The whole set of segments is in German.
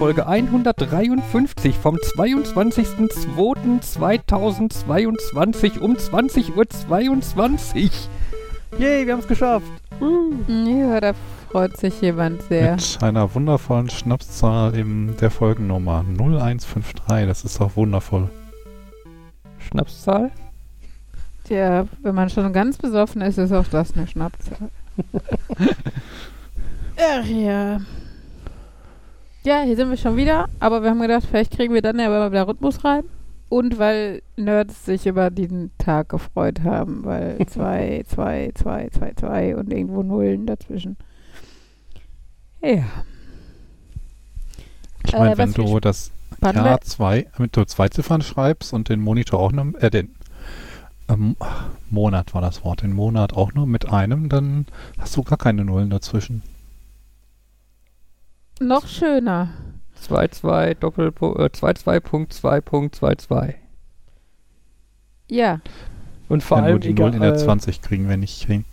Folge 153 vom 22.02.2022 um 20.22 Uhr. Yay, wir haben es geschafft. Ja, da freut sich jemand sehr. Mit einer wundervollen Schnapszahl in der Folgennummer 0153. Das ist doch wundervoll. Schnapszahl? Tja, wenn man schon ganz besoffen ist, ist auch das eine Schnapszahl. Ach ja. Ja, hier sind wir schon wieder, aber wir haben gedacht, vielleicht kriegen wir dann ja mal wieder Rhythmus rein. Und weil Nerds sich über diesen Tag gefreut haben, weil 2, 2, 2, 2, 2 und irgendwo Nullen dazwischen. Ja. Ich Äh, meine, wenn was wir du das Jahr zwei, mit du zwei Ziffern schreibst und den Monitor auch nur, äh, den ähm, Monat war das Wort, den Monat auch nur mit einem, dann hast du gar keine Nullen dazwischen. Noch schöner. 22 Doppelpunkt, äh, 22.2.22. Ja. Und vor ja, nur allem die Null egal, in der äh, 20 kriegen wir nicht hin.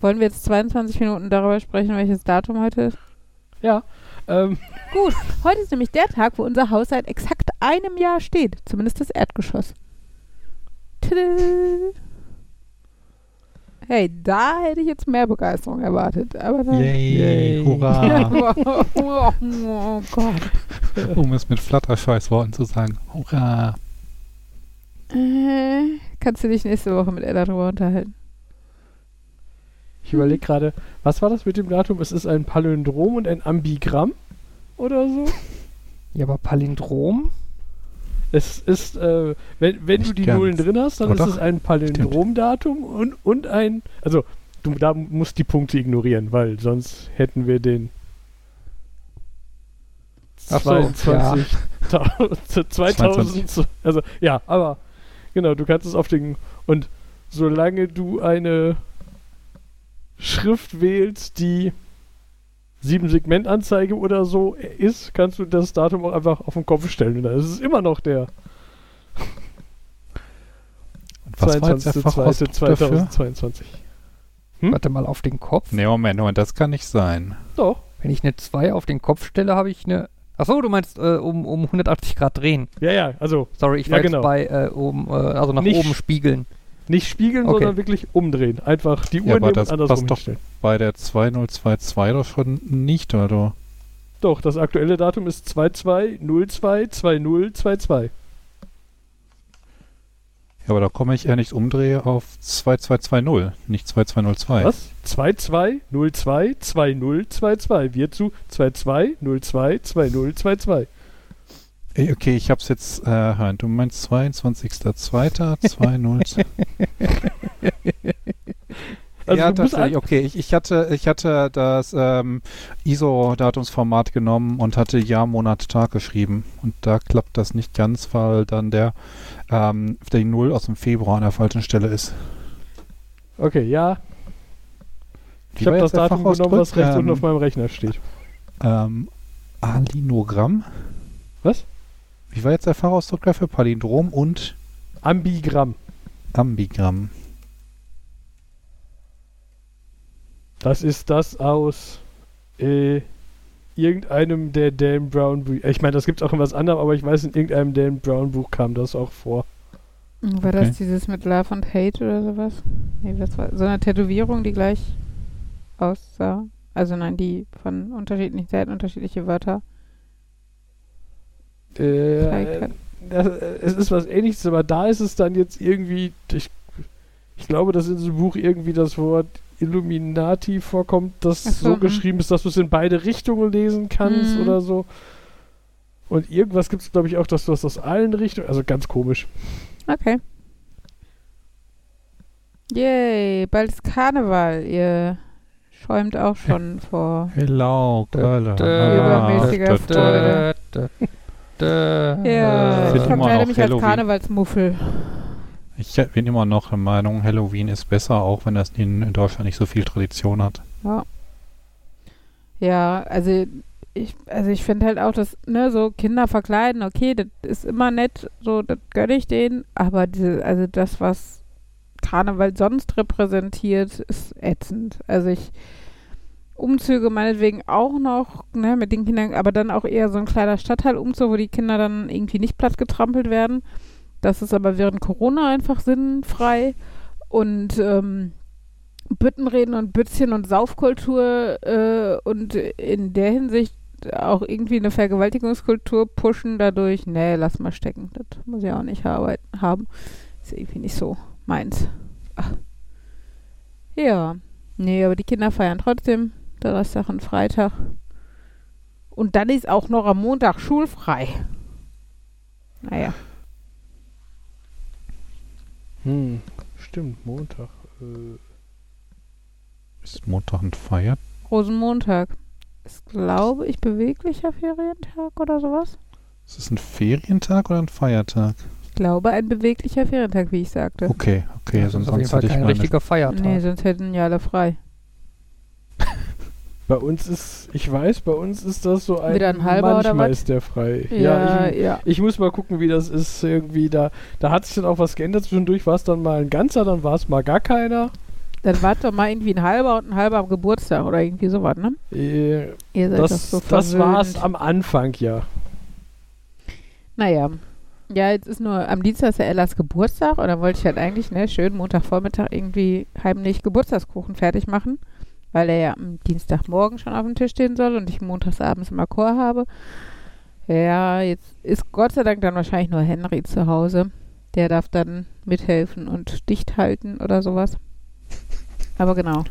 Wollen wir jetzt 22 Minuten darüber sprechen, welches Datum heute ist? Ja. Ähm, Gut, heute ist nämlich der Tag, wo unser Haus seit exakt einem Jahr steht. Zumindest das Erdgeschoss. Tadä. Hey, da hätte ich jetzt mehr Begeisterung erwartet. Aber dann, Yay, Yay. hurra. oh, oh Gott. um es mit Flatterscheißworten zu sagen. Hurra. Äh, kannst du dich nächste Woche mit Ella drüber unterhalten? ich überlege gerade, was war das mit dem Datum? Es ist ein Palindrom und ein Ambigramm oder so? Ja, aber Palindrom? Es ist, äh, wenn, wenn du die ganz. Nullen drin hast, dann Oh, ist doch. es ein Palindromdatum und, und ein, also du da musst die Punkte ignorieren, weil sonst hätten wir den Ach so, 22, 2000, also ja, aber genau, du kannst es auf den, und solange du eine Schrift wählst, die sieben Segmentanzeige oder so ist, kannst du das Datum auch einfach auf den Kopf stellen. Und dann ist es immer noch der Was war jetzt der Fachausdruck dafür? 2022. Hm? Warte mal auf den Kopf. Nee, Moment, Moment, das kann nicht sein. Doch. Wenn ich eine 2 auf den Kopf stelle, habe ich eine. Achso, du meinst äh, um, um 180 Grad drehen. Ja, ja, also Sorry, ich Ja, war genau. jetzt bei äh, oben, äh, also nach Nicht oben spiegeln. Nicht spiegeln, Okay. sondern wirklich umdrehen. Einfach die Ja, Uhr aber nehmen das und andersrum passt doch. hinstellen. Bei der 2022 doch schon nicht, oder? Doch, das aktuelle Datum ist 22022022. Ja, aber da komme ich ja nicht umdrehe auf 2220, nicht 2202. Was? 22022022 wird zu 22022022. Okay, ich hab's jetzt, äh, du meinst 22.02.20. Also ja, tatsächlich, okay. Ich, ich, hatte, ich hatte das ähm, ISO-Datumsformat genommen und hatte Jahr, Monat, Tag geschrieben. Und da klappt das nicht ganz, weil dann der, ähm, die Null aus dem Februar an der falschen Stelle ist. Okay, ja. Ich habe das der Datum genommen, was rechts unten Ähm, auf meinem Rechner steht. Ähm, Alinogramm? Was? Wie war jetzt der Fachausdruck dafür? Palindrom und Ambigramm. Ambigramm. Das ist das aus äh, irgendeinem der Dan Brown Bücher. Ich meine, das gibt es auch in was anderem, aber ich weiß, in irgendeinem Dan Brown Buch kam das auch vor. War Okay. das dieses mit Love und Hate oder sowas? Nee, das war so eine Tätowierung, die gleich aussah. Also nein, die von unterschiedlichen Seiten unterschiedliche Wörter. Äh, das, es ist was ähnliches, aber da ist es dann jetzt irgendwie. Ich, ich glaube, dass in diesem Buch irgendwie das Wort Illuminati vorkommt, das so, so hm. geschrieben ist, dass du es in beide Richtungen lesen kannst Hm. oder so. Und irgendwas gibt es, glaube ich, auch, dass du das aus allen Richtungen. Also ganz komisch. Okay. Yay, bald ist Karneval. Ihr schäumt auch schon vor. Hello, Freude. Da. Ja, Ich ich verkleide mich als Halloween. Karnevalsmuffel. Ich bin immer noch der Meinung, Halloween ist besser, auch wenn das in, in Deutschland nicht so viel Tradition hat. Ja. Ja, also ich, also ich finde halt auch, dass, ne, so Kinder verkleiden, okay, das ist immer nett, so, das gönne ich denen, aber diese, also das, was Karneval sonst repräsentiert, ist ätzend. Also ich, Umzüge meinetwegen auch noch, ne, mit den Kindern, aber dann auch eher so ein kleiner Stadtteilumzug, wo die Kinder dann irgendwie nicht platt getrampelt werden. Das ist aber während Corona einfach sinnfrei. Und ähm, Büttenreden und Bützchen und Saufkultur äh, und in der Hinsicht auch irgendwie eine Vergewaltigungskultur pushen dadurch, nee, lass mal stecken. Das muss ich auch nicht arbeiten, haben. Ist irgendwie nicht so meins. Ach. Ja. Nee, aber die Kinder feiern trotzdem Donnerstag und Freitag. Und dann ist auch noch am Montag schulfrei. Naja. Hm, stimmt, Montag. Äh, Ist Montag ein Feier? Rosenmontag. Ist, glaube ich, beweglicher Ferientag oder sowas. Ist es ein Ferientag oder ein Feiertag? Ich glaube, ein beweglicher Ferientag, wie ich sagte. Okay, okay, sonst sonst hätte ich kein meine richtiger Feiertag. Nee, sonst hätten ja alle frei. Bei uns ist, ich weiß, bei uns ist das so ein. Wieder ein halber manchmal ist der frei. Ja, ich, ja. ich muss mal gucken, wie das ist. Irgendwie da, da hat sich dann auch was geändert. Zwischendurch war es dann mal ein ganzer, dann war es mal gar keiner. Dann war doch mal irgendwie ein halber und ein halber am Geburtstag oder irgendwie sowas, ne? Äh, Ihr seid das doch so das war es am Anfang, ja. Naja. Ja, jetzt ist nur am Dienstag ist ja Ellas Geburtstag und dann wollte ich halt eigentlich, ne, schön Montagvormittag irgendwie heimlich Geburtstagskuchen fertig machen, weil er ja am Dienstagmorgen schon auf dem Tisch stehen soll und ich montagsabends immer Chor habe. Ja, jetzt ist Gott sei Dank dann wahrscheinlich nur Henry zu Hause. Der darf dann mithelfen und dicht halten oder sowas. Aber genau.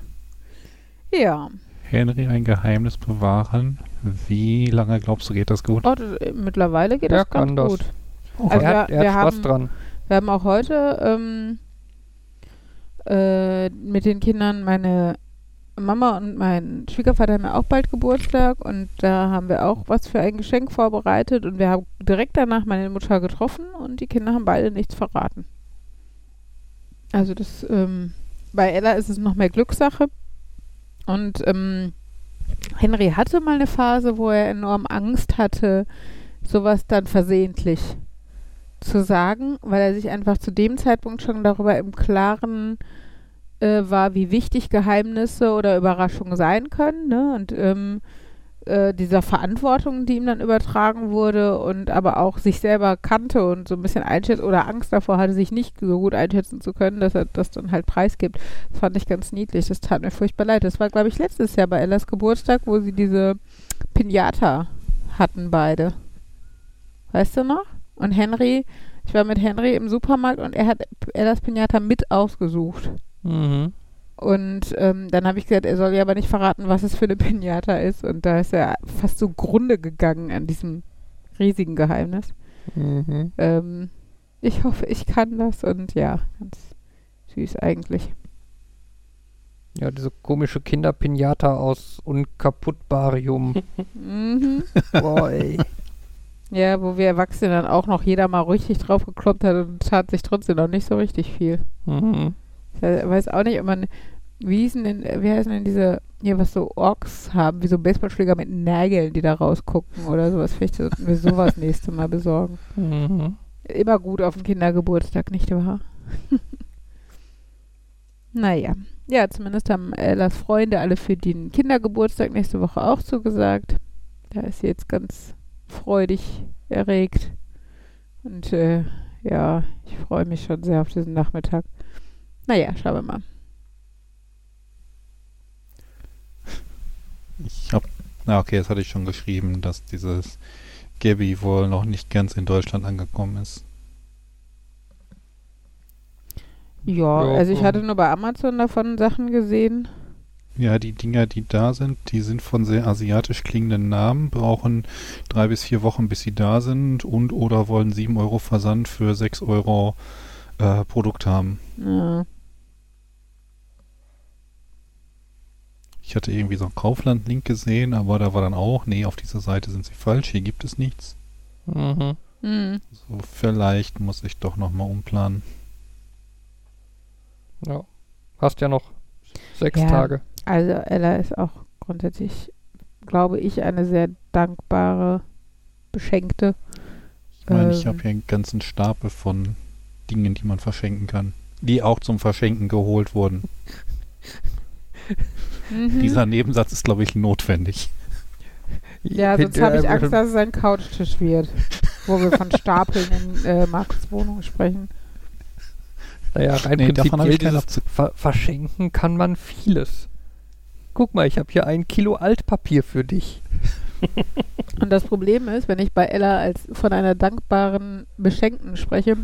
Ja, Henry ein Geheimnis bewahren. Wie lange glaubst du, geht das gut? oh, das, mittlerweile geht Der das ganz das. gut. Oh, Also er hat, wir- er wir hat Spaß haben- dran. Wir haben auch heute ähm, äh, mit den Kindern meine Mama und mein Schwiegervater haben ja auch bald Geburtstag und da haben wir auch was für ein Geschenk vorbereitet und wir haben direkt danach meine Mutter getroffen und die Kinder haben beide nichts verraten. Also das, ähm, bei Ella ist es noch mehr Glückssache und ähm, Henry hatte mal eine Phase, wo er enorm Angst hatte, sowas dann versehentlich zu sagen, weil er sich einfach zu dem Zeitpunkt schon darüber im Klaren war, wie wichtig Geheimnisse oder Überraschungen sein können, ne? Und ähm, äh, dieser Verantwortung, die ihm dann übertragen wurde und aber auch sich selber kannte und so ein bisschen einschätzt oder Angst davor hatte, sich nicht so gut einschätzen zu können, dass er das dann halt preisgibt. Das fand ich ganz niedlich. Das tat mir furchtbar leid. Das war, glaube ich, letztes Jahr bei Ellas Geburtstag, wo sie diese Pinata hatten beide. Weißt du noch? Und Henry, ich war mit Henry im Supermarkt und er hat Ellas Pinata mit ausgesucht. Mhm. Und ähm, dann habe ich gesagt, er soll ja aber nicht verraten, was es für eine Pinata ist. Und da ist er fast zugrunde gegangen an diesem riesigen Geheimnis. Mhm. Ähm, ich hoffe, ich kann das und ja, ganz süß eigentlich. Ja, diese komische Kinderpinata aus Unkaputtbarium. Mhm. Boah, ey. Ja, wo wir Erwachsene dann auch noch jeder mal richtig drauf gekloppt hat und tat sich trotzdem noch nicht so richtig viel. Mhm. Ich weiß auch nicht, ob man, wie hießen denn, wie heißen denn diese, hier was so Orks haben, wie so Baseballschläger mit Nägeln, die da rausgucken oder sowas. Vielleicht sollten wir sowas nächste Mal besorgen. Mhm. Immer gut auf den Kindergeburtstag, nicht wahr? naja. Ja, zumindest haben Ellas Freunde alle für den Kindergeburtstag nächste Woche auch zugesagt. Da ist sie jetzt ganz freudig erregt. Und äh, ja, ich freue mich schon sehr auf diesen Nachmittag. Naja, schauen wir mal. Ich hab, na okay, das hatte ich schon geschrieben, dass dieses Gabby wohl noch nicht ganz in Deutschland angekommen ist. Ja, Ja, also ich hatte nur bei Amazon davon Sachen gesehen. Ja, die Dinger, die da sind, die sind von sehr asiatisch klingenden Namen, brauchen drei bis vier Wochen, bis sie da sind und oder wollen sieben Euro Versand für sechs Euro äh, Produkt haben. Ja. Hatte irgendwie so einen Kaufland-Link gesehen, aber da war dann auch, nee, auf dieser Seite sind sie falsch, hier gibt es nichts. Mhm. Hm. So, vielleicht muss ich doch nochmal umplanen. Ja. Hast ja noch sechs Ja. Tage. Also Ella ist auch grundsätzlich, glaube ich, eine sehr dankbare, beschenkte. Ich meine, ich Ähm. habe hier einen ganzen Stapel von Dingen, die man verschenken kann. Die auch zum Verschenken geholt wurden. Mhm. Dieser Nebensatz ist, glaube ich, notwendig. ja, sonst habe ich Angst, dass es ein Couchtisch wird. Wo wir von Stapeln in äh, Markus Wohnung sprechen. Naja, rein Nee, prinzipiell dieses. Ver verschenken kann man vieles. Guck mal, ich habe hier ein Kilo Altpapier für dich. Und das Problem ist, wenn ich bei Ella als von einer dankbaren Beschenkten spreche,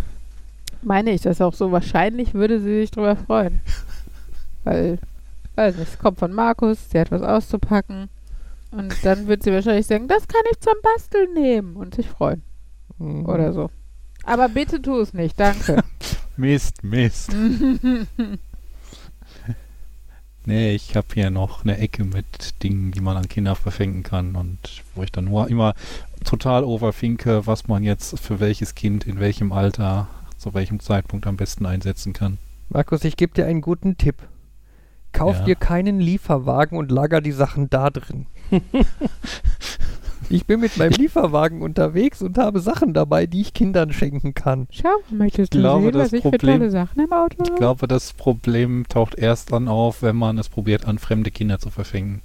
meine ich das auch so. Wahrscheinlich würde sie sich darüber freuen. Weil, weiß nicht, es kommt von Markus, sie hat was auszupacken. Und dann wird sie wahrscheinlich sagen, das kann ich zum Basteln nehmen und sich freuen. Mhm. Oder so. Aber bitte tu es nicht, danke. Mist, Mist. Nee, ich habe hier noch eine Ecke mit Dingen, die man an Kinder verschenken kann und wo ich dann nur immer total overfinke, was man jetzt für welches Kind in welchem Alter zu welchem Zeitpunkt am besten einsetzen kann. Markus, ich gebe dir einen guten Tipp. Kauf Ja. dir keinen Lieferwagen und lager die Sachen da drin. ich bin mit meinem Lieferwagen unterwegs und habe Sachen dabei, die ich Kindern schenken kann. Schau, möchtest du Ich glaube, sehen, das was ich für Problem- tolle Sachen im Auto Ich glaube, das Problem taucht erst dann auf, wenn man es probiert, an fremde Kinder zu verschenken.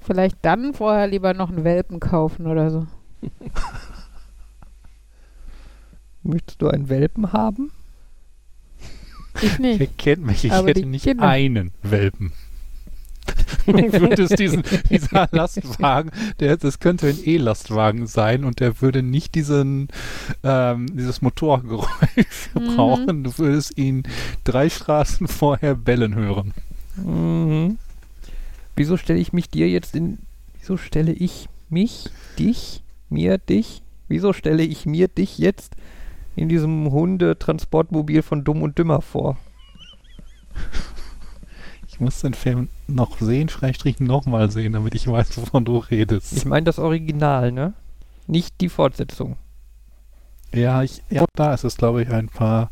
Vielleicht dann vorher lieber noch einen Welpen kaufen oder so. Möchtest du einen Welpen haben? Ich Wer nicht. kennt mich? Ich Aber hätte nicht Kinder. einen Welpen. Du würdest diesen, dieser Lastwagen, der, das könnte ein E-Lastwagen sein und der würde nicht diesen, ähm, dieses Motorgeräusch Mhm. brauchen. Du würdest ihn drei Straßen vorher bellen hören. Mhm. Wieso stelle ich mich dir jetzt in. Wieso stelle ich mich, dich, mir, dich? Wieso stelle ich mir dich jetzt in diesem Hundetransportmobil von Dumm und Dümmer vor? Ich muss den Film noch sehen, Schrägstrich nochmal sehen, damit ich weiß, wovon du redest. Ich meine das Original, ne? Nicht die Fortsetzung. ja, ich, ja, da ist es, glaube ich, ein paar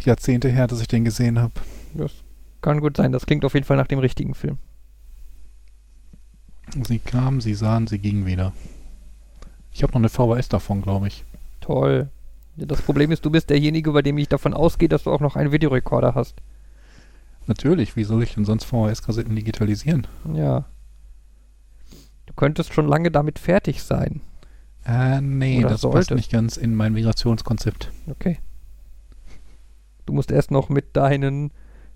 Jahrzehnte her, dass ich den gesehen habe. Das kann gut sein. Das klingt auf jeden Fall nach dem richtigen Film. Sie kamen, sie sahen, sie gingen wieder. Ich habe noch eine VHS davon, glaube ich. Toll. Das Problem ist, du bist derjenige, bei dem ich davon ausgehe, dass du auch noch einen Videorekorder hast. Natürlich, wie soll ich denn sonst VHS-Kassetten digitalisieren? Ja. Du könntest schon lange damit fertig sein. Äh, nee, Oder das passt solltest. nicht ganz in mein Migrationskonzept. Okay. Du musst erst noch mit deinen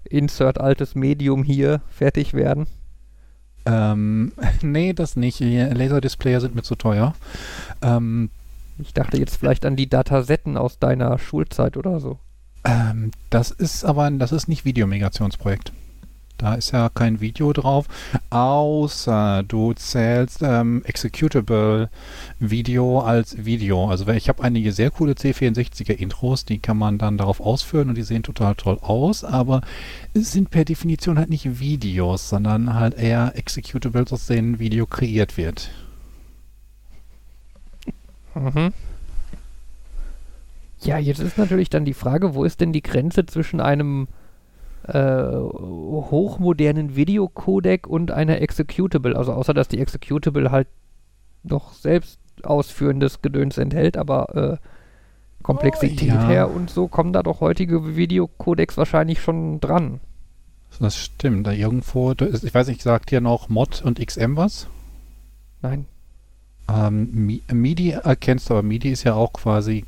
Insert altes Medium hier fertig werden. Ähm, nee, das nicht. Laserdisplayer sind mir zu teuer. Ähm, Ich dachte jetzt vielleicht an die Datasetten aus deiner Schulzeit oder so. ähm, das ist aber, das ist nicht Videomigrationsprojekt. Da ist ja kein Video drauf, außer du zählst ähm, Executable Video als Video. Also ich habe einige sehr coole C64er Intros, die kann man dann darauf ausführen und die sehen total toll aus, aber es sind per Definition halt nicht Videos, sondern halt eher Executables, aus denen Video kreiert wird. Mhm. Ja, jetzt ist natürlich dann die Frage, wo ist denn die Grenze zwischen einem äh, hochmodernen Videocodec und einer Executable? Also außer, dass die Executable halt noch selbst ausführendes Gedöns enthält, aber äh, Komplexität Oh, ja. her und so kommen da doch heutige Videocodecs wahrscheinlich schon dran. Das stimmt. Da irgendwo, ich weiß nicht, sagt hier noch Mod und XM was? Nein. Ähm, Mi- MIDI erkennst du, aber MIDI ist ja auch quasi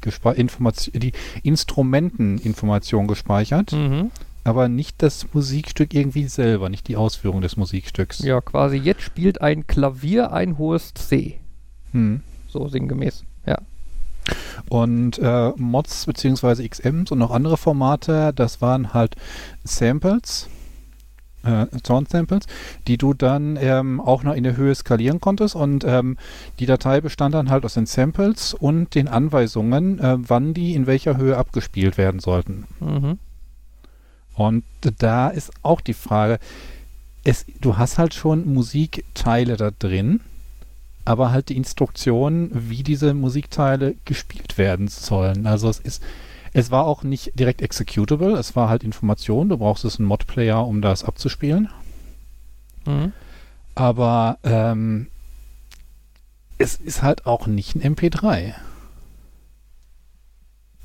die Instrumenteninformation gespeichert, Mhm. aber nicht das Musikstück irgendwie selber, nicht die Ausführung des Musikstücks. Ja, quasi jetzt spielt ein Klavier ein hohes C. Hm. So sinngemäß. Ja. Und äh, Mods bzw. XMs und noch andere Formate, das waren halt Samples, äh, Sound-Samples, die du dann ähm, auch noch in der Höhe skalieren konntest und ähm, die Datei bestand dann halt aus den Samples und den Anweisungen, äh, wann die in welcher Höhe abgespielt werden sollten. Mhm. Und da ist auch die Frage, es, du hast halt schon Musikteile da drin, aber halt die Instruktionen, wie diese Musikteile gespielt werden sollen. Also es ist, es war auch nicht direkt executable, es war halt Information, du brauchst einen Mod-Player, um das abzuspielen. Mhm. Aber ähm, es ist halt auch nicht ein MP3.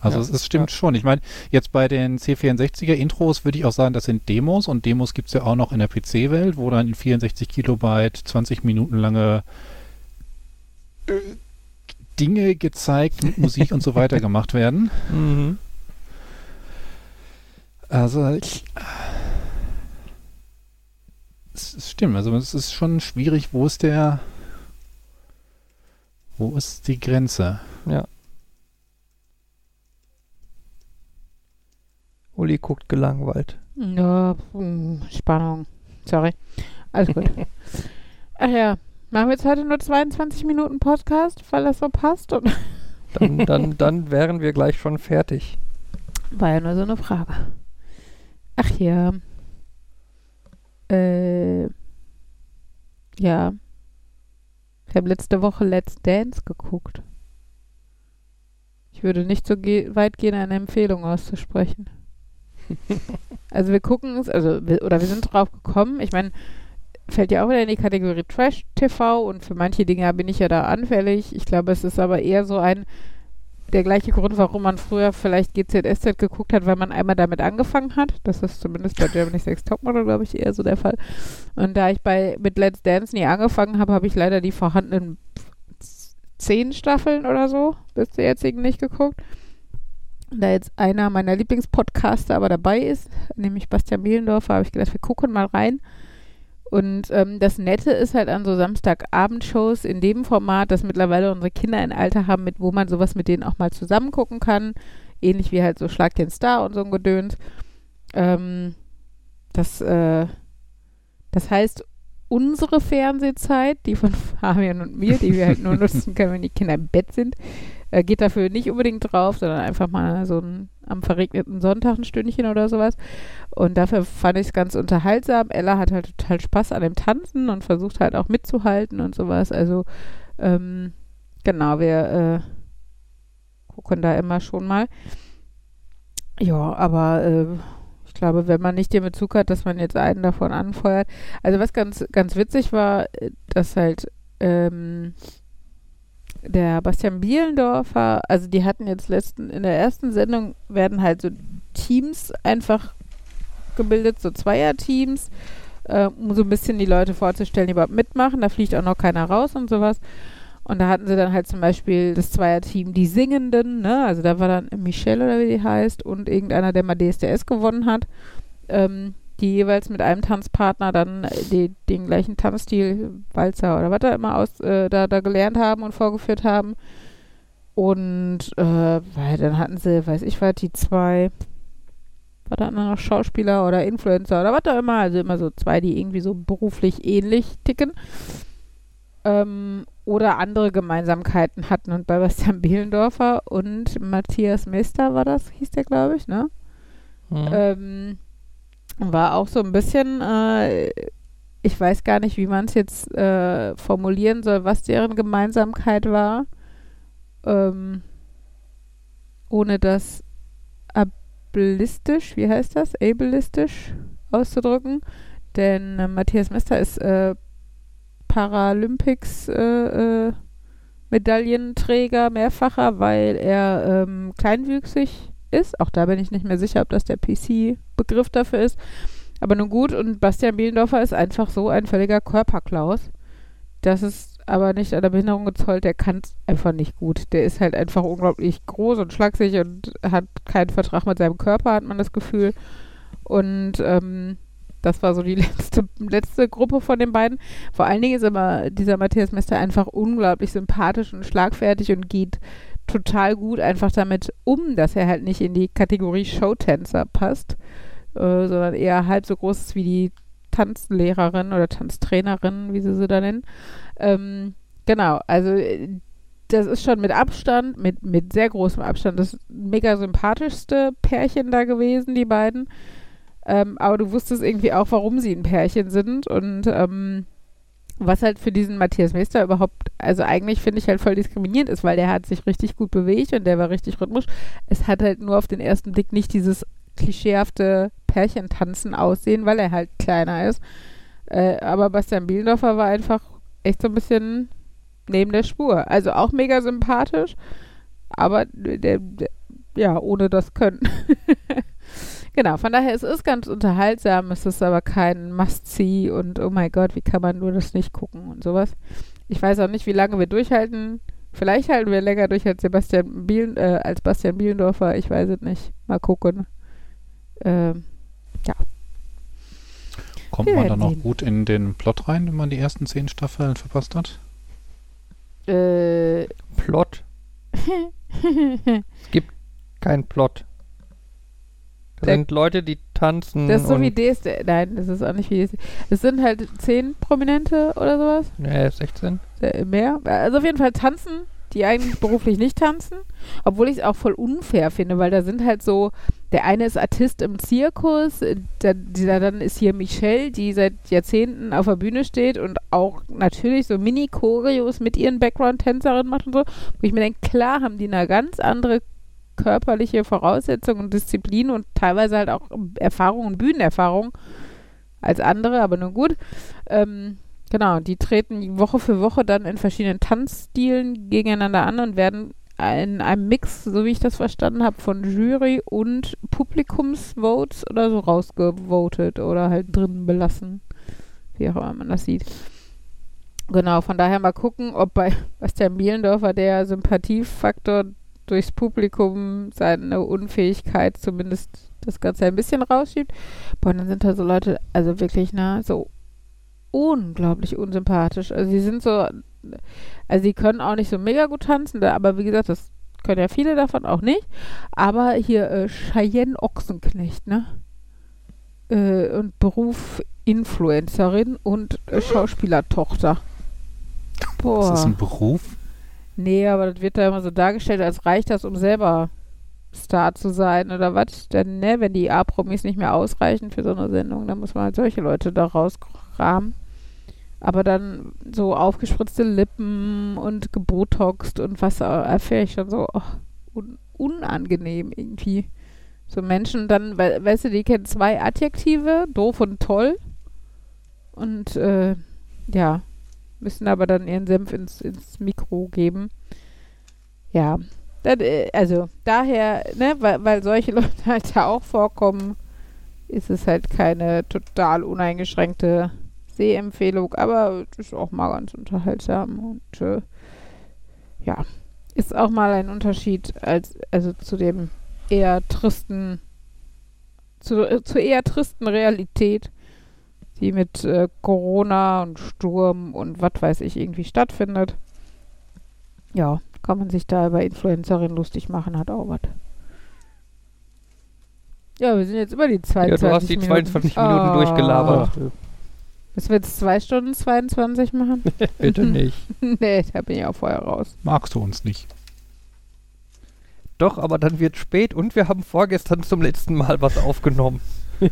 Also Ja, es, es stimmt schon. Ich meine, jetzt bei den C64er Intros würde ich auch sagen, das sind Demos und Demos gibt es ja auch noch in der PC-Welt, wo dann in 64 Kilobyte 20 Minuten lange äh, Dinge gezeigt mit Musik und so weiter gemacht werden. Mhm. Also ich, es, es stimmt, also es ist schon schwierig, wo ist der, wo ist die Grenze? Ja. Uli guckt gelangweilt. Ja, hm, Spannung. Sorry. Alles gut. Ach ja, machen wir jetzt heute nur 22 Minuten Podcast, weil das so passt? Und Dann, dann, dann wären wir gleich schon fertig. War ja nur so eine Frage. Ach ja. Äh, ja. Ich habe letzte Woche Let's Dance geguckt. Ich würde nicht so ge weit gehen, eine Empfehlung auszusprechen. also wir gucken es, also wir, oder wir sind drauf gekommen. Ich meine, fällt ja auch wieder in die Kategorie Trash TV und für manche Dinge bin ich ja da anfällig. Ich glaube, es ist aber eher so ein der gleiche Grund, warum man früher vielleicht GZSZ geguckt hat, weil man einmal damit angefangen hat. Das ist zumindest bei Germany's Next Topmodel, glaube ich, eher so der Fall. Und da ich bei mit Let's Dance nie angefangen habe, habe ich leider die vorhandenen zehn Staffeln oder so bis zur jetzigen nicht geguckt. Da jetzt einer meiner Lieblingspodcaster aber dabei ist, nämlich Bastian Bielendorfer, habe ich gedacht, wir gucken mal rein. Und ähm, das Nette ist halt an so Samstagabendshows in dem Format, dass mittlerweile unsere Kinder ein Alter haben, mit wo man sowas mit denen auch mal zusammen gucken kann. Ähnlich wie halt so Schlag den Star und so ein Gedöns. Ähm, das, äh, das heißt, unsere Fernsehzeit, die von Fabian und mir, die wir halt nur nutzen können, wenn die Kinder im Bett sind, äh, geht dafür nicht unbedingt drauf, sondern einfach mal so ein, am verregneten Sonntag ein Stündchen oder sowas. Und dafür fand ich es ganz unterhaltsam. Ella hat halt total Spaß an dem Tanzen und versucht halt auch mitzuhalten und sowas. Also, ähm, genau, wir äh, gucken da immer schon mal. Ja, aber äh, ich glaube, wenn man nicht den Bezug hat, dass man jetzt einen davon anfeuert. Also was ganz, ganz witzig war, dass halt ähm, der Bastian Bielendorfer, also die hatten jetzt letzten, in der ersten Sendung werden halt so Teams einfach gebildet, so Zweierteams, äh, um so ein bisschen die Leute vorzustellen, die überhaupt mitmachen. Da fliegt auch noch keiner raus und sowas. Und da hatten sie dann halt zum Beispiel das Zweierteam Die Singenden, ne? Also da war dann Michelle oder wie die heißt und irgendeiner, der mal DSDS gewonnen hat, ähm, die jeweils mit einem Tanzpartner dann äh, die, den gleichen Tanzstil, Walzer oder was da immer aus, äh, da, da gelernt haben und vorgeführt haben. Und äh, weil dann hatten sie, weiß ich was, die zwei, was da noch Schauspieler oder Influencer oder was da immer, also immer so zwei, die irgendwie so beruflich ähnlich ticken. Ähm, oder andere Gemeinsamkeiten hatten. Und bei Bastian Bielendorfer und Matthias Mester war das, hieß der, glaube ich, ne? Mhm. Ähm, war auch so ein bisschen, äh, ich weiß gar nicht, wie man es jetzt äh, formulieren soll, was deren Gemeinsamkeit war, ähm, ohne das ableistisch, wie heißt das, ableistisch auszudrücken. Denn äh, Matthias Mester ist äh, Paralympics äh, äh, mehrfacher, weil er ähm, kleinwüchsig ist. Auch da bin ich nicht mehr sicher, ob das der PC-Begriff dafür ist. Aber nun gut, und Bastian Bielendorfer ist einfach so ein völliger Körperklaus. Das ist aber nicht an der Behinderung gezollt, der kann es einfach nicht gut. Der ist halt einfach unglaublich groß und schlaksig und hat keinen Vertrag mit seinem Körper, hat man das Gefühl. Und ähm, das war so die letzte, letzte Gruppe von den beiden. Vor allen Dingen ist aber dieser Matthias Mester einfach unglaublich sympathisch und schlagfertig und geht total gut einfach damit um, dass er halt nicht in die Kategorie Showtänzer passt, äh, sondern eher halb so groß ist wie die Tanzlehrerin oder Tanztrainerin, wie sie sie da nennen. Ähm, genau, also äh, das ist schon mit Abstand, mit, mit sehr großem Abstand, das mega sympathischste Pärchen da gewesen, die beiden. Ähm, aber du wusstest irgendwie auch, warum sie ein Pärchen sind und ähm, was halt für diesen Matthias Mester überhaupt, also eigentlich finde ich halt voll diskriminierend ist, weil der hat sich richtig gut bewegt und der war richtig rhythmisch. Es hat halt nur auf den ersten Blick nicht dieses klischeehafte Pärchentanzen aussehen, weil er halt kleiner ist. Äh, aber Bastian Bielendorfer war einfach echt so ein bisschen neben der Spur. Also auch mega sympathisch, aber der, der ja, ohne das können. genau, von daher, es ist ganz unterhaltsam, es ist aber kein Must-See und oh mein Gott, wie kann man nur das nicht gucken und sowas. Ich weiß auch nicht, wie lange wir durchhalten. Vielleicht halten wir länger durch als Sebastian Bielen, äh, als Bastian Bielendorfer, ich weiß es nicht. Mal gucken. Ähm, Kommt Wir man dann noch sehen. gut in den Plot rein, wenn man die ersten zehn Staffeln verpasst hat? äh, Plot. Kein Plot. Das Der- sind Leute, die tanzen. das ist so wie DSD. Nein, das ist auch nicht wie DSD. Es sind halt zehn Prominente oder sowas. Ja, 16. Äh, Mehr. Also auf jeden Fall tanzen, die eigentlich beruflich nicht tanzen. Obwohl ich es auch voll unfair finde, weil da sind halt so, der eine ist Artist im Zirkus, der, dieser dann ist hier Michelle, die seit Jahrzehnten auf der Bühne steht und auch natürlich so Mini-Choreos mit ihren Background-Tänzerinnen macht und so. Wo ich mir denke, klar haben die eine ganz andere körperliche Voraussetzung und Disziplin und teilweise halt auch Erfahrung und Bühnenerfahrung als andere, aber nun gut. Ähm, genau, die treten Woche für Woche dann in verschiedenen Tanzstilen gegeneinander an und werden in einem Mix, so wie ich das verstanden habe, von Jury und Publikumsvotes oder so rausgevotet oder halt drin belassen. Wie auch immer man das sieht. Genau, von daher mal gucken, ob bei Bastian Bielendorfer der Sympathiefaktor durchs Publikum seine Unfähigkeit zumindest das Ganze ein bisschen rausschiebt. Boah, dann sind da so Leute, also wirklich, ne, so unglaublich unsympathisch. Also sie sind so, also sie können auch nicht so mega gut tanzen, da- aber wie gesagt, das können ja viele davon auch nicht. Aber hier äh, Cheyenne Ochsenknecht, ne? Äh, und Beruf Influencerin und äh, Schauspielertochter. Boah. Ist das ein Beruf? Nee, aber das wird da immer so dargestellt, als reicht das, um selber Star zu sein oder was. Denn, ne, wenn die A-Promis nicht mehr ausreichen für so eine Sendung, dann muss man halt solche Leute da rauskramen. Aber dann so aufgespritzte Lippen und gebotoxt und was erfähre ich schon so oh, un unangenehm irgendwie. So Menschen dann, we weißt du, die kennen zwei Adjektive, doof und toll. Und äh, ja, müssen aber dann ihren Senf ins, ins Mikro geben. Ja, das, äh, also daher, ne, weil, weil solche Leute halt da auch vorkommen, ist es halt keine total uneingeschränkte Sehempfehlung, aber es ist auch mal ganz unterhaltsam und äh, ja, ist auch mal ein Unterschied als also zu dem eher tristen zu, äh, zur eher tristen Realität, die mit äh, Corona und Sturm und was weiß ich irgendwie stattfindet. Ja, kann man sich da über Influencerin lustig machen, hat auch was. Ja, wir sind jetzt über die Ja, 22 du hast die Minuten. 22 Minuten Ah. durchgelabert. Müssen wir jetzt 2 Stunden 22 machen? Bitte nicht. nee, da bin ich auch vorher raus. Magst du uns nicht? Doch, aber dann wird spät und wir haben vorgestern zum letzten Mal was aufgenommen.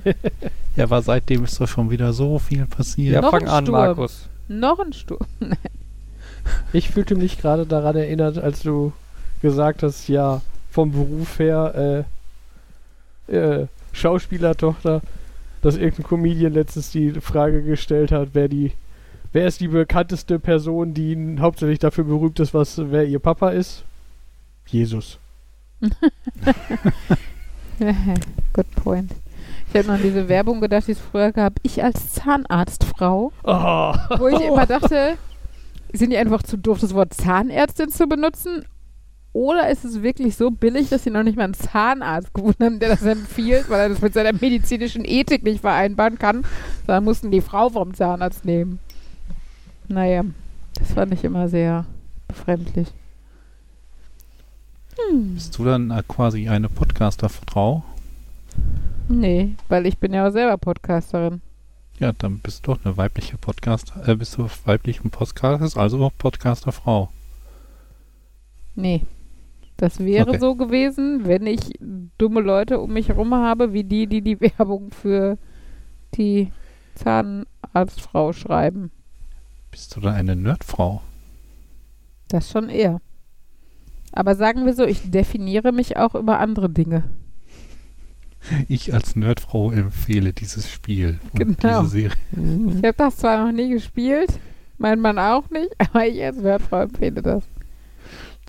Ja, aber seitdem ist doch schon wieder so viel passiert. Ja, Noch fang ein an, Sturm. Markus. Noch ein Sturm. Ich fühlte mich gerade daran erinnert, als du gesagt hast, ja, vom Beruf her, äh, äh, Schauspielertochter, dass irgendein Comedian letztens die Frage gestellt hat, wer die, wer ist die bekannteste Person, die hauptsächlich dafür berühmt ist, was, wer ihr Papa ist? Jesus. Good point. Ich noch an diese Werbung gedacht, die es früher gab. Ich als Zahnarztfrau, Oh. wo ich immer dachte, sind die einfach zu doof, das Wort Zahnärztin zu benutzen? Oder ist es wirklich so billig, dass sie noch nicht mal einen Zahnarzt gefunden haben, der das empfiehlt, weil er das mit seiner medizinischen Ethik nicht vereinbaren kann? Sondern mussten die Frau vom Zahnarzt nehmen. Naja, das fand ich immer sehr befremdlich. Hm. Bist du dann äh, quasi eine Podcaster-Frau? Nee, weil ich bin ja auch selber Podcasterin. Ja, dann bist du doch eine weibliche Podcaster, äh, bist du auf weiblichen Podcast, also auch Podcaster-Frau. Nee. Das wäre Okay. so gewesen, wenn ich dumme Leute um mich herum habe, wie die, die die Werbung für die Zahnarztfrau schreiben. Bist du dann eine Nerdfrau? Das schon eher. Aber sagen wir so, ich definiere mich auch über andere Dinge. Ich als Nerdfrau empfehle dieses Spiel und Genau. diese Serie. Ich habe das zwar noch nie gespielt, mein Mann auch nicht, aber ich als Wertfrau empfehle das.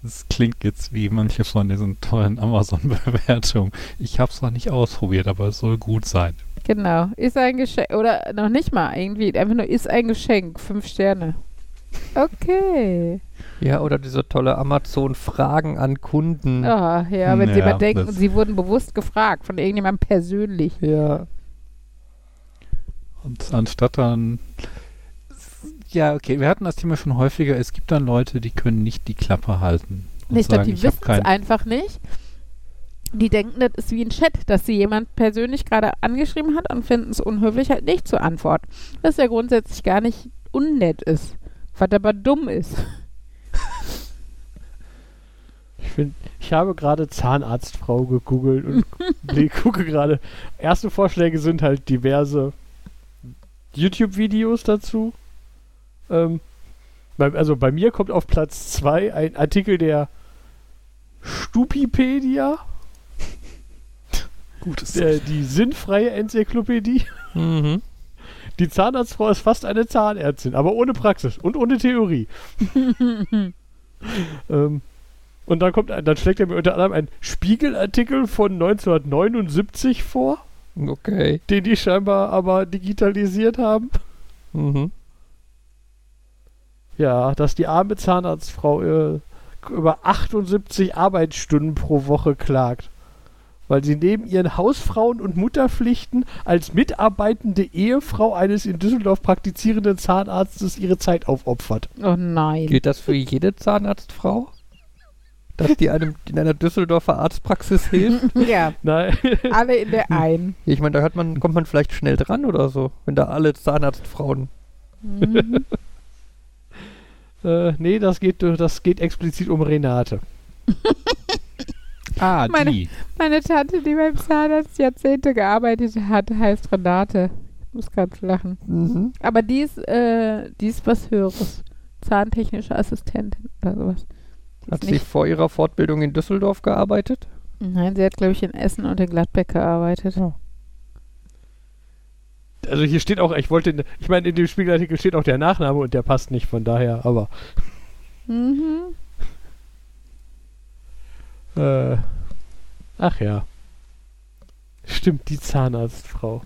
Das klingt jetzt wie manche von diesen tollen Amazon-Bewertungen. Ich habe es noch nicht ausprobiert, aber es soll gut sein. Genau. Ist ein Geschenk. Oder noch nicht mal irgendwie. Einfach nur ist ein Geschenk. Fünf Sterne. Okay. Ja, oder diese tolle Amazon-Fragen an Kunden. Ah, ja, wenn Sie Ja, mal denken, Sie wurden bewusst gefragt von irgendjemandem persönlich. Ja. Und anstatt dann. Ja, okay, wir hatten das Thema schon häufiger. Es gibt dann Leute, die können nicht die Klappe halten. Und Ich glaube, sagen, die wissen es einfach nicht. Die denken, das ist wie ein Chat, dass sie jemand persönlich gerade angeschrieben hat und finden es unhöflich, halt nicht zu antworten. Was ja grundsätzlich gar nicht unnett ist. Was aber dumm ist. Ich, find, ich habe gerade Zahnarztfrau gegoogelt und gucke gerade. Erste Vorschläge sind halt diverse YouTube-Videos dazu. Ähm, also bei mir kommt auf Platz 2 ein Artikel der Stupipedia, Gutes. der, die sinnfreie Enzyklopädie. Mhm. Die Zahnarztfrau ist fast eine Zahnärztin, aber ohne Praxis und ohne Theorie. ähm, und dann kommt dann schlägt er mir unter anderem einen Spiegelartikel von 1979 vor, Okay. den die scheinbar aber digitalisiert haben. Mhm. Ja, dass die arme Zahnarztfrau äh, über 78 Arbeitsstunden pro Woche klagt. Weil sie neben ihren Hausfrauen- und Mutterpflichten als mitarbeitende Ehefrau eines in Düsseldorf praktizierenden Zahnarztes ihre Zeit aufopfert. Oh nein. Gilt das für jede Zahnarztfrau? Dass die einem in einer Düsseldorfer Arztpraxis hilft? Ja, Nein. alle in der einen. Ich meine, da hört man, kommt man vielleicht schnell dran oder so, wenn da alle Zahnarztfrauen. Mhm. Äh, nee, das geht, das geht explizit um Renate. Ah, Meine- die. Meine Tante, die beim Zahnarzt Jahrzehnte gearbeitet hat, heißt Renate. Ich muss ganz lachen. Mhm. Aber die ist, äh, die ist was Höheres. Zahntechnische Assistentin oder sowas. Die Hat sie nicht, vor ihrer Fortbildung in Düsseldorf gearbeitet? nein, sie hat, glaube ich, in Essen und in Gladbeck gearbeitet. Also hier steht auch, ich wollte, ich meine, in dem Spiegelartikel steht auch der Nachname und der passt nicht, von daher, aber Mhm. äh, ach ja. Stimmt, die Zahnarztfrau.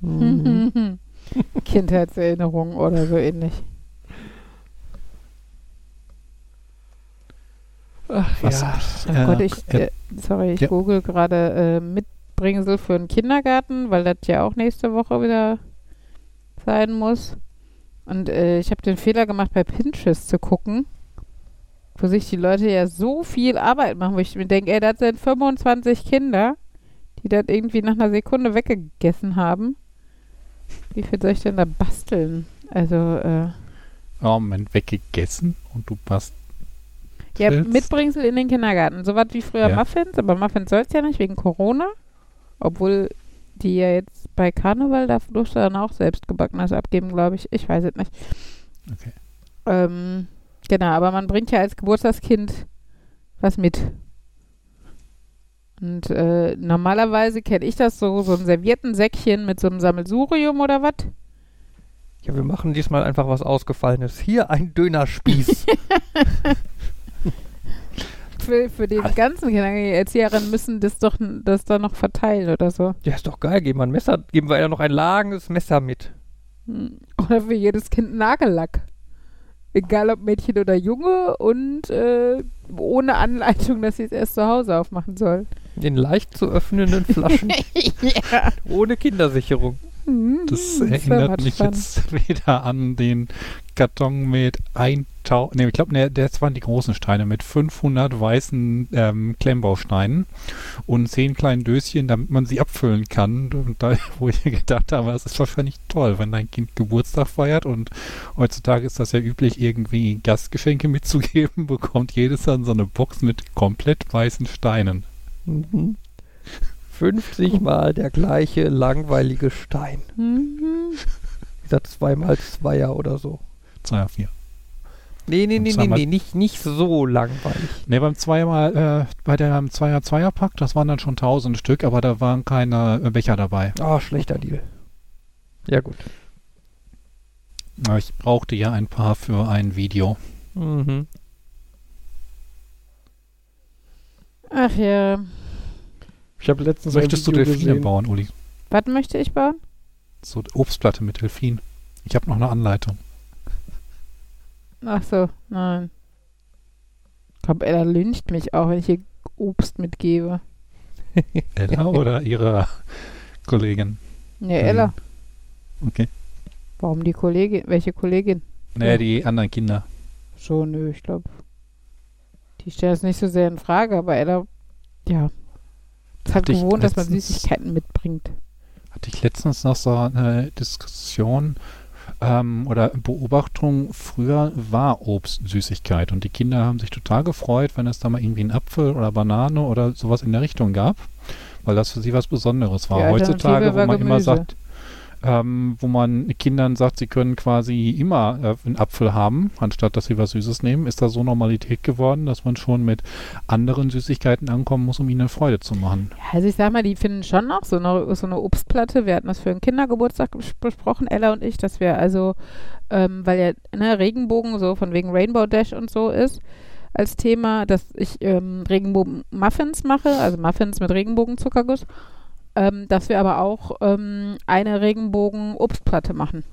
Mhm. Kindheitserinnerungen oder so ähnlich. Ach Was? ja. Oh Gott, ich, äh, äh, sorry, ich ja. google gerade äh, Mitbringsel für den Kindergarten, weil das ja auch nächste Woche wieder sein muss. Und äh, ich habe den Fehler gemacht, bei Pinterest zu gucken, wo sich die Leute ja so viel Arbeit machen, wo ich mir denke, ey, das sind 25 Kinder, die das irgendwie nach einer Sekunde weggegessen haben. Wie viel soll ich denn da basteln? Also, äh, Oh, Moment, weggegessen und du passt. Ja. Mitbringsel in den Kindergarten. So was wie früher Ja. Muffins, aber Muffins soll es ja nicht wegen Corona. Obwohl die ja jetzt bei Karneval, da durfte dann auch selbst gebackenes abgeben, glaube ich. Ich weiß es nicht. Okay. Ähm, genau, aber man bringt ja als Geburtstagskind was mit. Und äh, normalerweise kenne ich das so, so ein servierten Säckchen mit so einem Sammelsurium oder was. Ja, wir machen diesmal einfach was Ausgefallenes. Hier ein Dönerspieß. Für, für den ganzen Kinder, die Erzieherinnen müssen das doch das dann noch verteilen oder so. ja, ist doch geil. Geben wir ein Messer, geben wir ja noch ein langes Messer mit. Hm. Oder für jedes Kind Nagellack. Egal ob Mädchen oder Junge und äh, ohne Anleitung, dass sie es erst zu Hause aufmachen sollen. In leicht zu öffnenden Flaschen. ja. ohne Kindersicherung. Mhm, Das erinnert mich spannend. jetzt wieder an den Karton mit 1000, ne, ich glaube, ne, das waren die großen Steine mit 500 weißen ähm, Klemmbausteinen und 10 kleinen Döschen, damit man sie abfüllen kann. Und da, wo ich gedacht habe, das ist wahrscheinlich toll, wenn dein Kind Geburtstag feiert und heutzutage ist das ja üblich, irgendwie Gastgeschenke mitzugeben, bekommt jedes dann so eine Box mit komplett weißen Steinen. Mhm. 50 Mal der gleiche langweilige Stein. Mhm. Dieser 2x2er oder so. Zwei, vier. Nee, nee, nee, nee, zweimal- nee, nicht, nicht so langweilig. Ne, beim zweimal, äh, bei der Zweier Zweierpack, das waren dann schon 1000 Stück, aber da waren keine äh, Becher dabei. Ah, schlechter Deal. Ja, gut. Ich brauchte ja ein paar für ein Video. Mhm. Ach ja. Ich habe letztens Möchtest du ein Video Delfine gesehen. bauen, Uli? Was möchte ich bauen? So Obstplatte mit Delfin. Ich habe noch eine Anleitung. Ach so, nein. Ich glaube, Ella lyncht mich auch, wenn ich ihr Obst mitgebe. Ella oder ihre Kollegin? Nee, Mhm. Ella. Okay. Warum die Kollegin? Welche Kollegin? Naja, Ja. die anderen Kinder. So, nö, ich glaube. Die stellen es nicht so sehr in Frage, aber Ella, ja. Ich gewohnt, dass man Süßigkeiten mitbringt. Hatte ich letztens noch so eine Diskussion ähm, oder Beobachtung. Früher war Obst Süßigkeit und die Kinder haben sich total gefreut, wenn es da mal irgendwie einen Apfel oder Banane oder sowas in der Richtung gab, weil das für sie was Besonderes war. Heutzutage, wo man immer Gemüse. sagt, ähm, wo man Kindern sagt, sie können quasi immer äh, einen Apfel haben, anstatt dass sie was Süßes nehmen, ist da so Normalität geworden, dass man schon mit anderen Süßigkeiten ankommen muss, um ihnen Freude zu machen. Ja, also ich sag mal, die finden schon noch so eine, so eine Obstplatte. Wir hatten das für einen Kindergeburtstag bes- besprochen, Ella und ich, dass wir also, ähm, weil ja ne, Regenbogen so von wegen Rainbow Dash und so ist, als Thema, dass ich ähm, Regenbogen-Muffins mache, also Muffins mit Regenbogenzuckerguss, ähm, dass wir aber auch ähm, eine Regenbogen-Obstplatte machen.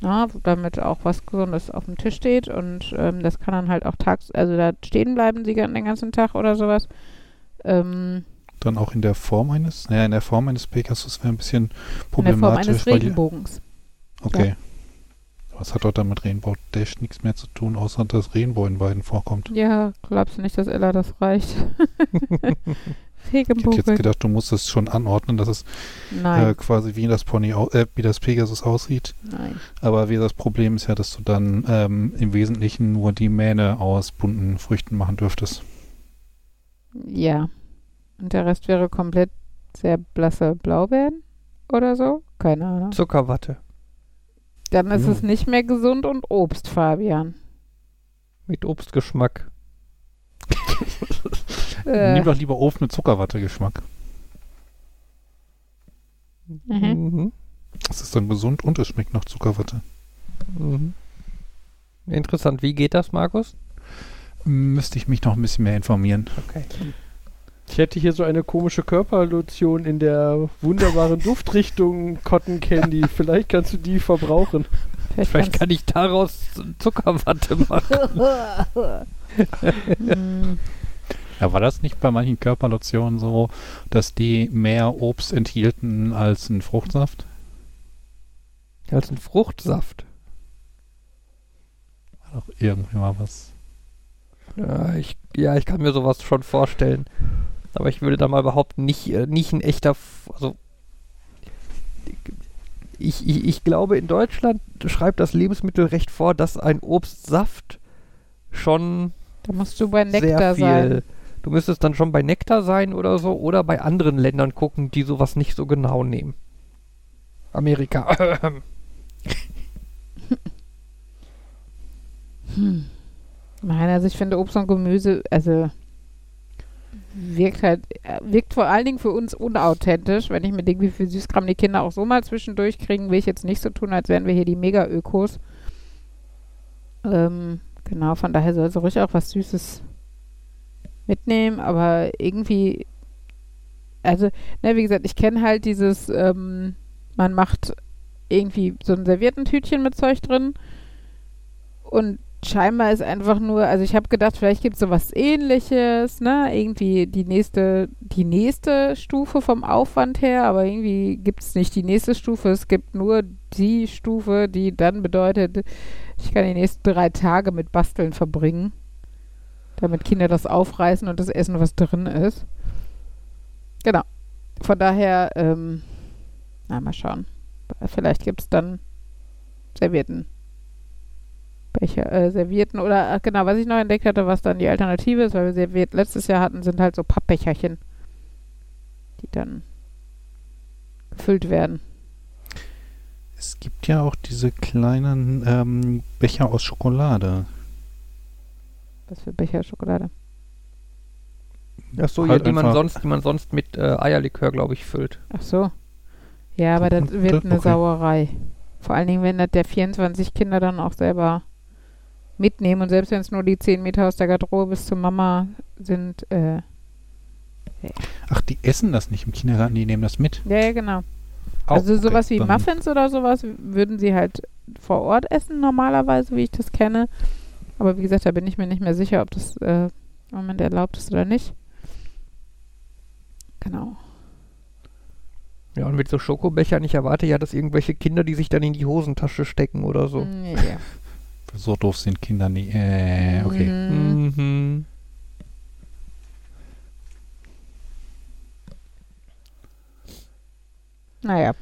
Ja, damit auch was Gesundes auf dem Tisch steht und ähm, das kann dann halt auch tags, also da stehen bleiben sie den ganzen Tag oder sowas. Ähm, Dann auch in der Form eines, naja, in der Form eines Pegasus wäre ein bisschen in der Form problematisch. eines die- Regenbogens. Okay. Was hat dort dann mit Rainbow Dash nichts mehr zu tun, außer dass Rainbow in beiden vorkommt? Ja, glaubst du nicht, dass Ella das reicht? Ich hätte jetzt gedacht, du musst es schon anordnen, dass es äh, quasi wie das Pony, au äh, wie das Pegasus aussieht. nein. Aber wie das Problem ist ja, dass du dann ähm, im Wesentlichen nur die Mähne aus bunten Früchten machen dürftest. Ja. Und der Rest wäre komplett sehr blasse Blaubeeren oder so? Keine Ahnung. Zuckerwatte. Dann ist Ja. es nicht mehr gesund und Obst, Fabian. Mit Obstgeschmack. Äh, Nimm doch lieber Ofen mit Zuckerwatte-Geschmack. mhm. Mhm. Das ist dann gesund und es schmeckt nach Zuckerwatte. Mhm. Interessant. Wie geht das, Markus? Müsste ich mich noch ein bisschen mehr informieren. Okay. Ich hätte hier so eine komische Körperlotion in der wunderbaren Duftrichtung Cotton Candy. Vielleicht kannst du die verbrauchen. Vielleicht Vielleicht kann ich daraus Zuckerwatte machen. Ja, war das nicht bei manchen Körperlotionen so, dass die mehr Obst enthielten als ein Fruchtsaft? Als ein Fruchtsaft. War doch irgendwie mal was. Ja ich, ja, ich kann mir sowas schon vorstellen. Aber ich würde da mal behaupten, nicht, äh, nicht ein echter. Also. Ich, ich, ich glaube, in Deutschland schreibt das Lebensmittelrecht vor, dass ein Obstsaft schon da musst du bei sehr Nektar viel. sein. Du müsstest dann schon bei Nektar sein oder so oder bei anderen Ländern gucken, die sowas nicht so genau nehmen. Amerika. Hm. Nein, also ich finde Obst und Gemüse, also wirkt halt, äh, wirkt vor allen Dingen für uns unauthentisch. Wenn ich mir denke, wie viel Süßkram die Kinder auch so mal zwischendurch kriegen, will ich jetzt nicht so tun, als wären wir hier die Mega-Ökos. Ähm, genau, von daher soll sie ruhig auch was Süßes mitnehmen, aber irgendwie, also, ne, wie gesagt, ich kenne halt dieses, ähm, man macht irgendwie so ein Serviettentütchen mit Zeug drin und scheinbar ist einfach nur, also ich habe gedacht, vielleicht gibt es sowas ähnliches, ne? Irgendwie die nächste, die nächste Stufe vom Aufwand her, aber irgendwie gibt es nicht die nächste Stufe, es gibt nur die Stufe, die dann bedeutet, ich kann die nächsten drei Tage mit Basteln verbringen, damit Kinder das aufreißen und das essen, was drin ist. Genau. Von daher, ähm, na, mal schauen. Vielleicht gibt es dann Servietten. Becher, äh, Servietten oder ach, genau, was ich noch entdeckt hatte, was dann die Alternative ist, weil wir Serviert letztes Jahr hatten, sind halt so Pappbecherchen, die dann gefüllt werden. Es gibt ja auch diese kleinen ähm, Becher aus Schokolade. Was für Becher Schokolade. Ach so, Halt ja, die man sonst, die man sonst mit äh, Eierlikör, glaube ich, füllt. Ach so. Ja, aber das Okay. wird eine Okay. Sauerei. Vor allen Dingen, wenn das der 24 Kinder dann auch selber mitnehmen. Und selbst wenn es nur die 10 Meter aus der Garderobe bis zur Mama sind, äh, Ach, die essen das nicht im Kindergarten, die nehmen das mit. ja, ja, genau. Auch, also okay, sowas wie Muffins oder sowas würden sie halt vor Ort essen normalerweise, wie ich das kenne. Aber wie gesagt, da bin ich mir nicht mehr sicher, ob das äh, im Moment erlaubt ist oder nicht. Genau. Ja, und mit so Schokobechern, ich erwarte ja, dass irgendwelche Kinder, die sich dann in die Hosentasche stecken oder so. Mm, ja. So doof sind Kinder nie. Äh, okay. Mhm. Mhm. Naja.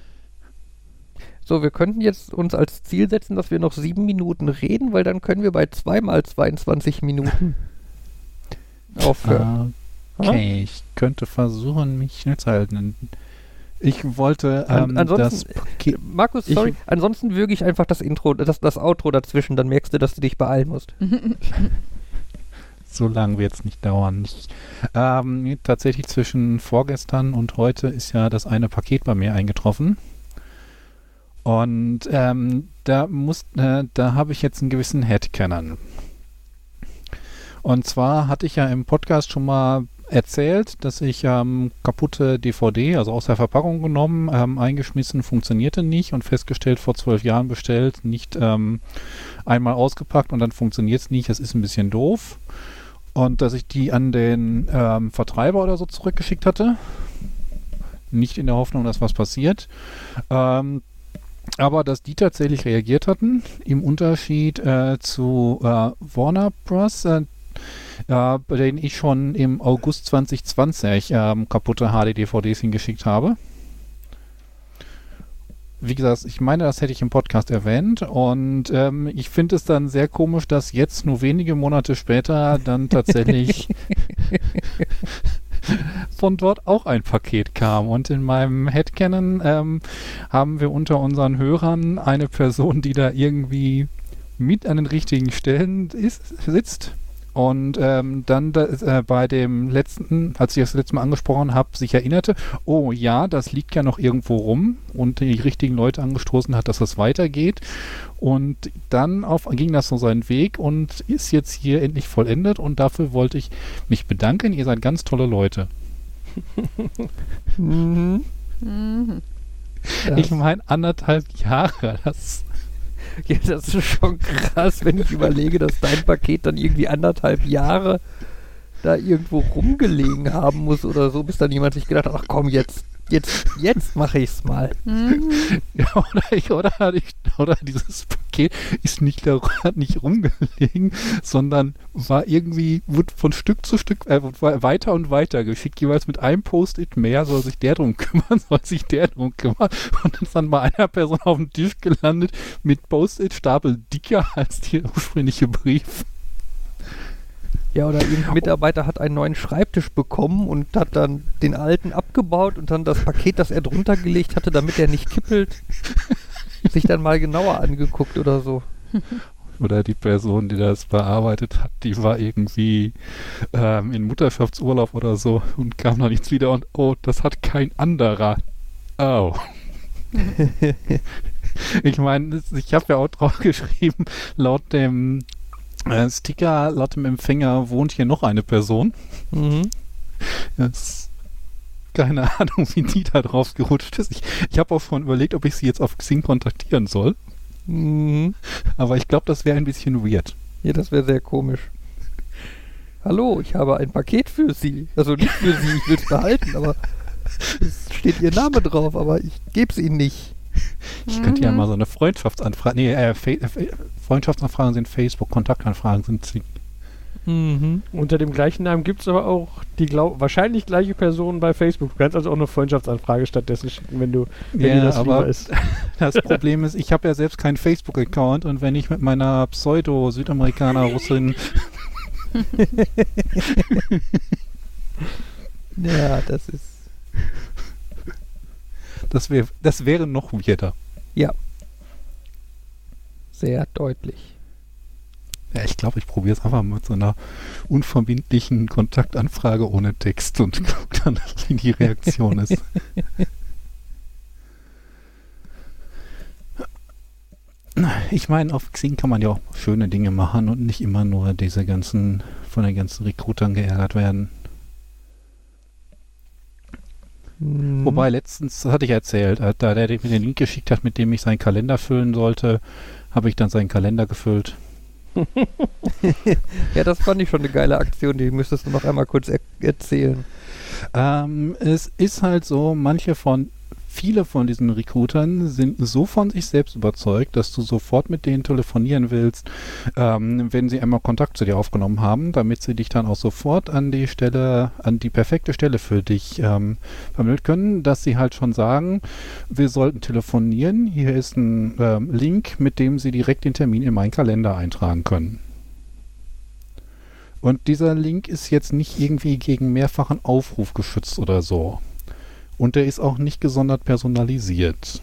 So, wir könnten jetzt uns als Ziel setzen, dass wir noch sieben Minuten reden, weil dann können wir bei zweimal 22 Minuten aufhören. Okay, ich könnte versuchen, mich schnell zu halten. Ich wollte An- ähm, ansonsten- das Paket. Markus, Ich- sorry, ansonsten würge ich einfach das Intro, das, das Outro dazwischen, dann merkst du, dass du dich beeilen musst. So lange wird es nicht dauern. Ich, ähm, tatsächlich zwischen vorgestern und heute ist ja das eine Paket bei mir eingetroffen. Und ähm, da muss, äh, da habe ich jetzt einen gewissen Headcanon. Und zwar hatte ich ja im Podcast schon mal erzählt, dass ich ähm, kaputte DVD, also aus der Verpackung genommen, ähm, eingeschmissen, funktionierte nicht und festgestellt, vor zwölf Jahren bestellt, nicht ähm, einmal ausgepackt und dann funktioniert es nicht. Das ist ein bisschen doof. Und dass ich die an den ähm, Vertreiber oder so zurückgeschickt hatte. Nicht in der Hoffnung, dass was passiert. Ähm, aber dass die tatsächlich reagiert hatten, im Unterschied äh, zu äh, Warner Bros., äh, äh, bei denen ich schon im August 2020 ähm, kaputte HD-DVDs hingeschickt habe. Wie gesagt, ich meine, das hätte ich im Podcast erwähnt und ähm, ich finde es dann sehr komisch, dass jetzt nur wenige Monate später dann tatsächlich von dort auch ein Paket kam. Und in meinem Headcanon ähm, haben wir unter unseren Hörern eine Person, die da irgendwie mit an den richtigen Stellen ist, sitzt. Und ähm, dann da, äh, bei dem letzten, als ich das letzte Mal angesprochen habe, sich erinnerte, oh ja, das liegt ja noch irgendwo rum und die richtigen Leute angestoßen hat, dass das weitergeht. Und dann auf, ging das so seinen Weg und ist jetzt hier endlich vollendet und dafür wollte ich mich bedanken. Ihr seid ganz tolle Leute. Mhm. Mhm. Das, Ich meine, anderthalb Jahre, das ja, das ist schon krass, wenn ich überlege, dass dein Paket dann irgendwie anderthalb Jahre da irgendwo rumgelegen haben muss oder so, bis dann jemand sich gedacht hat, ach komm, jetzt, jetzt, jetzt mache ich's mal. Mhm. Ja, oder, ich, oder, ich, oder dieses Paket ist nicht, da, nicht rumgelegen, sondern war irgendwie, wurde von Stück zu Stück äh, weiter und weiter geschickt, jeweils mit einem Post-it mehr, soll sich der drum kümmern, soll sich der drum kümmern und ist dann bei einer Person auf dem Tisch gelandet mit Post-it-Stapel dicker als der ursprüngliche Brief. Ja, oder irgendein Mitarbeiter hat einen neuen Schreibtisch bekommen und hat dann den alten abgebaut und dann das Paket, das er drunter gelegt hatte, damit er nicht kippelt, sich dann mal genauer angeguckt oder so. Oder die Person, die das bearbeitet hat, die war irgendwie ähm, in Mutterschaftsurlaub oder so und kam noch nichts wieder und oh, das hat kein anderer. Oh. ich meine, ich habe ja auch drauf geschrieben, laut dem äh, Sticker, laut dem Empfänger wohnt hier noch eine Person. Mhm. Das, keine Ahnung, wie die da drauf gerutscht ist. Ich, ich habe auch schon überlegt, ob ich sie jetzt auf Xing kontaktieren soll, Mhm. aber ich glaube, das wäre ein bisschen weird. Ja, das wäre sehr komisch. Hallo, ich habe ein Paket für Sie. Also nicht für Sie, ich will es behalten, aber es steht Ihr Name drauf, aber ich gebe es Ihnen nicht. Ich könnte ja Mhm. mal so eine Freundschaftsanfrage. Nee, äh, Fa äh, Freundschaftsanfragen sind Facebook, Kontaktanfragen sind Xing. Mhm. Unter dem gleichen Namen gibt es aber auch die glaub, wahrscheinlich gleiche Person bei Facebook. Du kannst also auch eine Freundschaftsanfrage stattdessen schicken, wenn du wenn dir das lieber aber ist. das Problem ist, ich habe ja selbst keinen Facebook-Account und wenn ich mit meiner Pseudo-Südamerikaner-Russin Ja, das ist. Das wäre das wäre noch weirder. Sehr deutlich. Ja, ich glaube, ich probiere es einfach mal mit so einer unverbindlichen Kontaktanfrage ohne Text und gucke dann, wie die Reaktion ist. ich meine, auf Xing kann man ja auch schöne Dinge machen und nicht immer nur diese ganzen, von den ganzen Recruitern geärgert werden. Mhm. Wobei letztens, das hatte ich erzählt, äh, da der mir den Link geschickt hat, mit dem ich seinen Kalender füllen sollte, habe ich dann seinen Kalender gefüllt. Ja, das fand ich schon eine geile Aktion, die müsstest du noch einmal kurz er erzählen. Ähm, es ist halt so, manche von, viele von diesen Recruitern sind so von sich selbst überzeugt, dass du sofort mit denen telefonieren willst, ähm, wenn sie einmal Kontakt zu dir aufgenommen haben, damit sie dich dann auch sofort an die Stelle, an die perfekte Stelle für dich ähm, vermitteln können, dass sie halt schon sagen, wir sollten telefonieren, hier ist ein ähm, Link, mit dem sie direkt den Termin in meinen Kalender eintragen können. Und dieser Link ist jetzt nicht irgendwie gegen mehrfachen Aufruf geschützt oder so. Und der ist auch nicht gesondert personalisiert.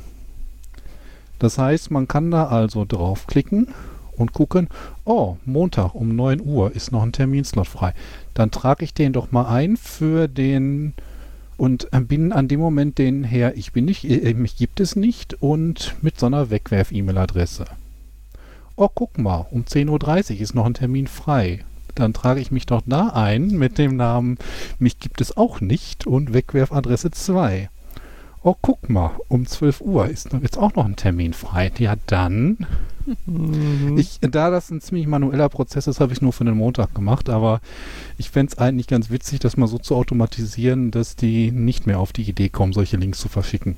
Das heißt, man kann da also draufklicken und gucken, oh, Montag um 9 Uhr ist noch ein Terminslot frei. Dann trage ich den doch mal ein für den und bin an dem Moment den Herr, ich bin nicht, äh, mich gibt es nicht und mit so einer Wegwerf-E-Mail-Adresse. Oh, guck mal, um 10.30 Uhr ist noch ein Termin frei dann trage ich mich doch da ein mit dem Namen Mich gibt es auch nicht und Wegwerfadresse 2. Oh, guck mal, um 12 Uhr ist noch- jetzt auch noch ein Termin frei. Ja, dann. Mhm. Ich, da das ein ziemlich manueller Prozess ist, habe ich nur für den Montag gemacht, aber ich fände es eigentlich ganz witzig, das mal so zu automatisieren, dass die nicht mehr auf die Idee kommen, solche Links zu verschicken.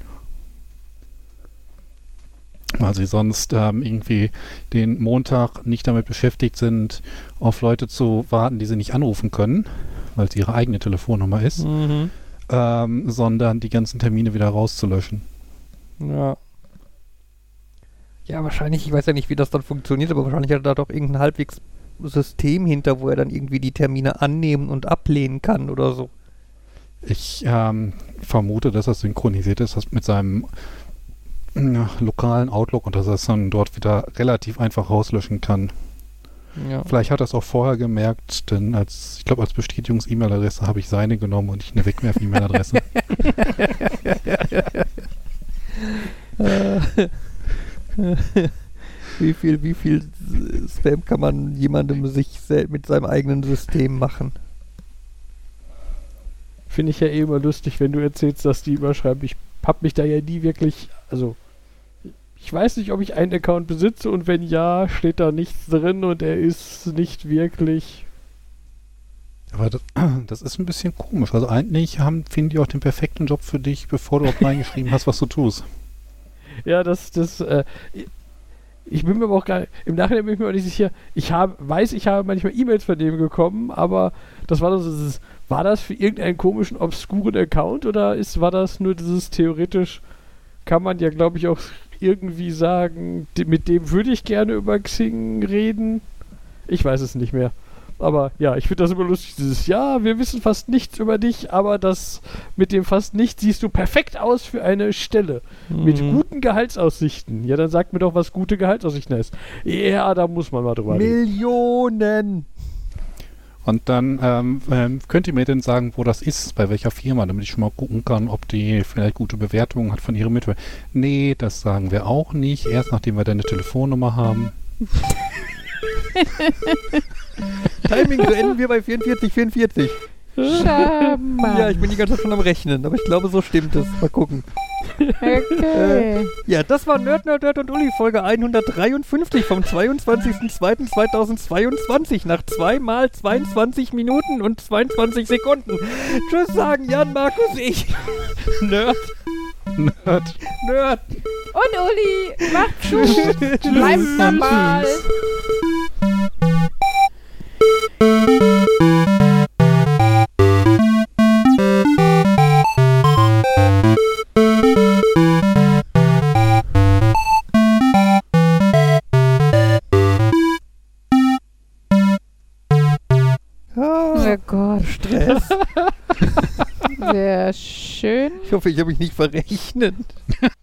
Weil sie sonst ähm, irgendwie den Montag nicht damit beschäftigt sind, auf Leute zu warten, die sie nicht anrufen können, weil es ihre eigene Telefonnummer ist, Mhm. ähm, sondern die ganzen Termine wieder rauszulöschen. Ja. Ja, wahrscheinlich, ich weiß ja nicht, wie das dann funktioniert, aber wahrscheinlich hat er da doch irgendein halbwegs System hinter, wo er dann irgendwie die Termine annehmen und ablehnen kann oder so. Ich ähm, vermute, dass das synchronisiert ist mit seinem lokalen Outlook und dass er es dann dort wieder relativ einfach rauslöschen kann. Ja. Vielleicht hat er es auch vorher gemerkt, denn als, ich glaube, als Bestätigungs-E-Mail-Adresse habe ich seine genommen und nicht eine Wegwerf-E-Mail-Adresse. Wie viel, wie viel Spam kann man jemandem sich mit seinem eigenen System machen? Finde ich ja eh immer lustig, wenn du erzählst, dass die überschreiben. Ich hab mich da ja nie wirklich, also ich weiß nicht, ob ich einen Account besitze und wenn ja, steht da nichts drin und er ist nicht wirklich. Aber das, das ist ein bisschen komisch. Also eigentlich haben, finden die auch den perfekten Job für dich, bevor du auch reingeschrieben hast, was du tust. Ja, das, das, äh, ich bin mir aber auch gar im Nachhinein bin ich mir auch nicht sicher. Ich habe, weiß, ich habe manchmal E-Mails von dem bekommen, aber das war das, dieses, war das für irgendeinen komischen, obskuren Account oder ist, war das nur dieses theoretisch, kann man ja, glaube ich, auch irgendwie sagen, mit dem würde ich gerne über Xing reden. Ich weiß es nicht mehr. Aber ja, ich finde das immer lustig, dieses, ja, wir wissen fast nichts über dich, aber das mit dem fast nichts siehst du perfekt aus für eine Stelle. Mit Mhm. guten Gehaltsaussichten. Ja, dann sagt mir doch, was gute Gehaltsaussichten ist. Ja, da muss man mal drüber reden. Millionen! Und dann ähm, ähm, könnt ihr mir denn sagen, wo das ist, bei welcher Firma, damit ich schon mal gucken kann, ob die vielleicht gute Bewertungen hat von ihren Mitbewerbern. Nee, das sagen wir auch nicht. Erst nachdem wir deine Telefonnummer haben. Timing beenden wir bei 44, 44. Schammann. Ja, ich bin die ganze Zeit schon am Rechnen, aber ich glaube, so stimmt es. Mal gucken. Okay. Ja, das war Nerd, Nerd, Nerd und Uli, Folge 153 vom 22.02.2022 nach 2 mal 22 Minuten und 22 Sekunden. Tschüss sagen Jan, Markus, ich. Nerd, Nerd. Nerd. Und Uli, macht's gut. Bleibt normal. Ah, Oh Gott, Stress. sehr schön. Ich hoffe, ich habe mich nicht verrechnet.